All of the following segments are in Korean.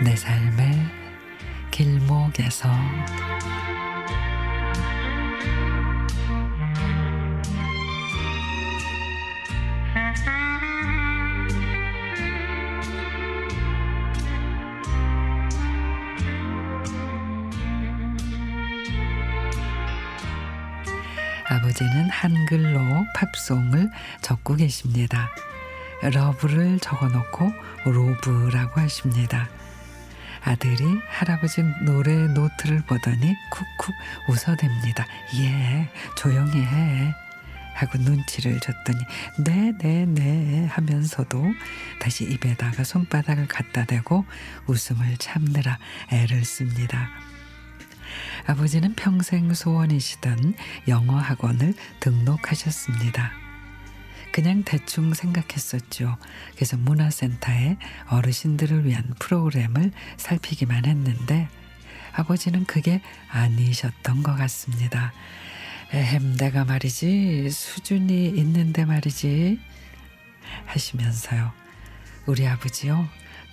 내 삶의 길목에서 아버지는 한글로 팝송을 적고 계십니다. love를 적어놓고 로브라고 하십니다. 아들이 할아버지 노래 노트를 보더니 쿡쿡 웃어댑니다. 예, 조용히 해. 하고 눈치를 줬더니 네네네 네, 네 하면서도 다시 입에다가 손바닥을 갖다 대고 웃음을 참느라 애를 씁니다. 아버지는 평생 소원이시던 영어 학원을 등록하셨습니다. 그냥 대충 생각했었죠. 그래서 문화센터에 어르신들을 위한 프로그램을 살피기만 했는데 아버지는 그게 아니셨던 것 같습니다. 에헴, 내가 말이지, 수준이 있는데 말이지, 하시면서요. 우리 아버지요,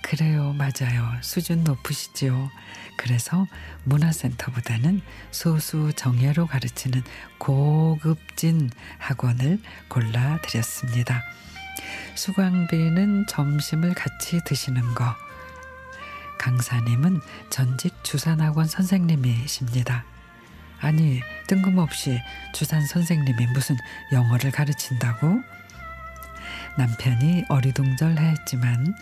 그래요, 맞아요. 수준 높으시지요. 그래서 문화센터보다는 소수 정예로 가르치는 고급진 학원을 골라 드렸습니다. 수강비는 점심을 같이 드시는 거. 강사님은 전직 주산학원 선생님이십니다. 아니, 뜬금없이 주산 선생님이 무슨 영어를 가르친다고? 남편이 어리둥절했지만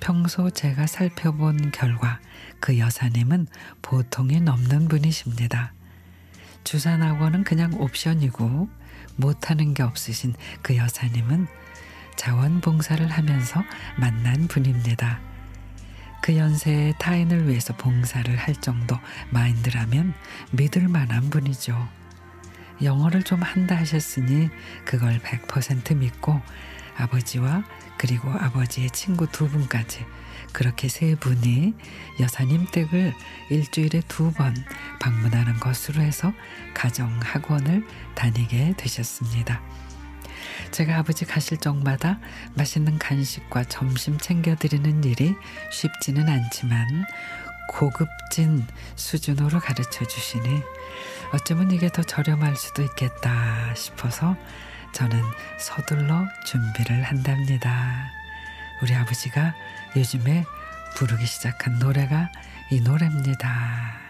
평소 제가 살펴본 결과 그 여사님은 보통이 넘는 분이십니다. 주산학원은 그냥 옵션이고 못하는 게 없으신 그 여사님은 자원봉사를 하면서 만난 분입니다. 그 연세에 타인을 위해서 봉사를 할 정도 마인드라면 믿을 만한 분이죠. 영어를 좀 한다 하셨으니 그걸 100% 믿고 아버지와 그리고 아버지의 친구 두 분까지 그렇게 세 분이 여사님 댁을 일주일에 두 번 방문하는 것으로 해서 가정 학원을 다니게 되셨습니다. 제가 아버지 가실 적마다 맛있는 간식과 점심 챙겨드리는 일이 쉽지는 않지만 고급진 수준으로 가르쳐 주시니 어쩌면 이게 더 저렴할 수도 있겠다 싶어서 저는 서둘러 준비를 한답니다. 우리 아버지가 요즘에 부르기 시작한 노래가 이 노래입니다.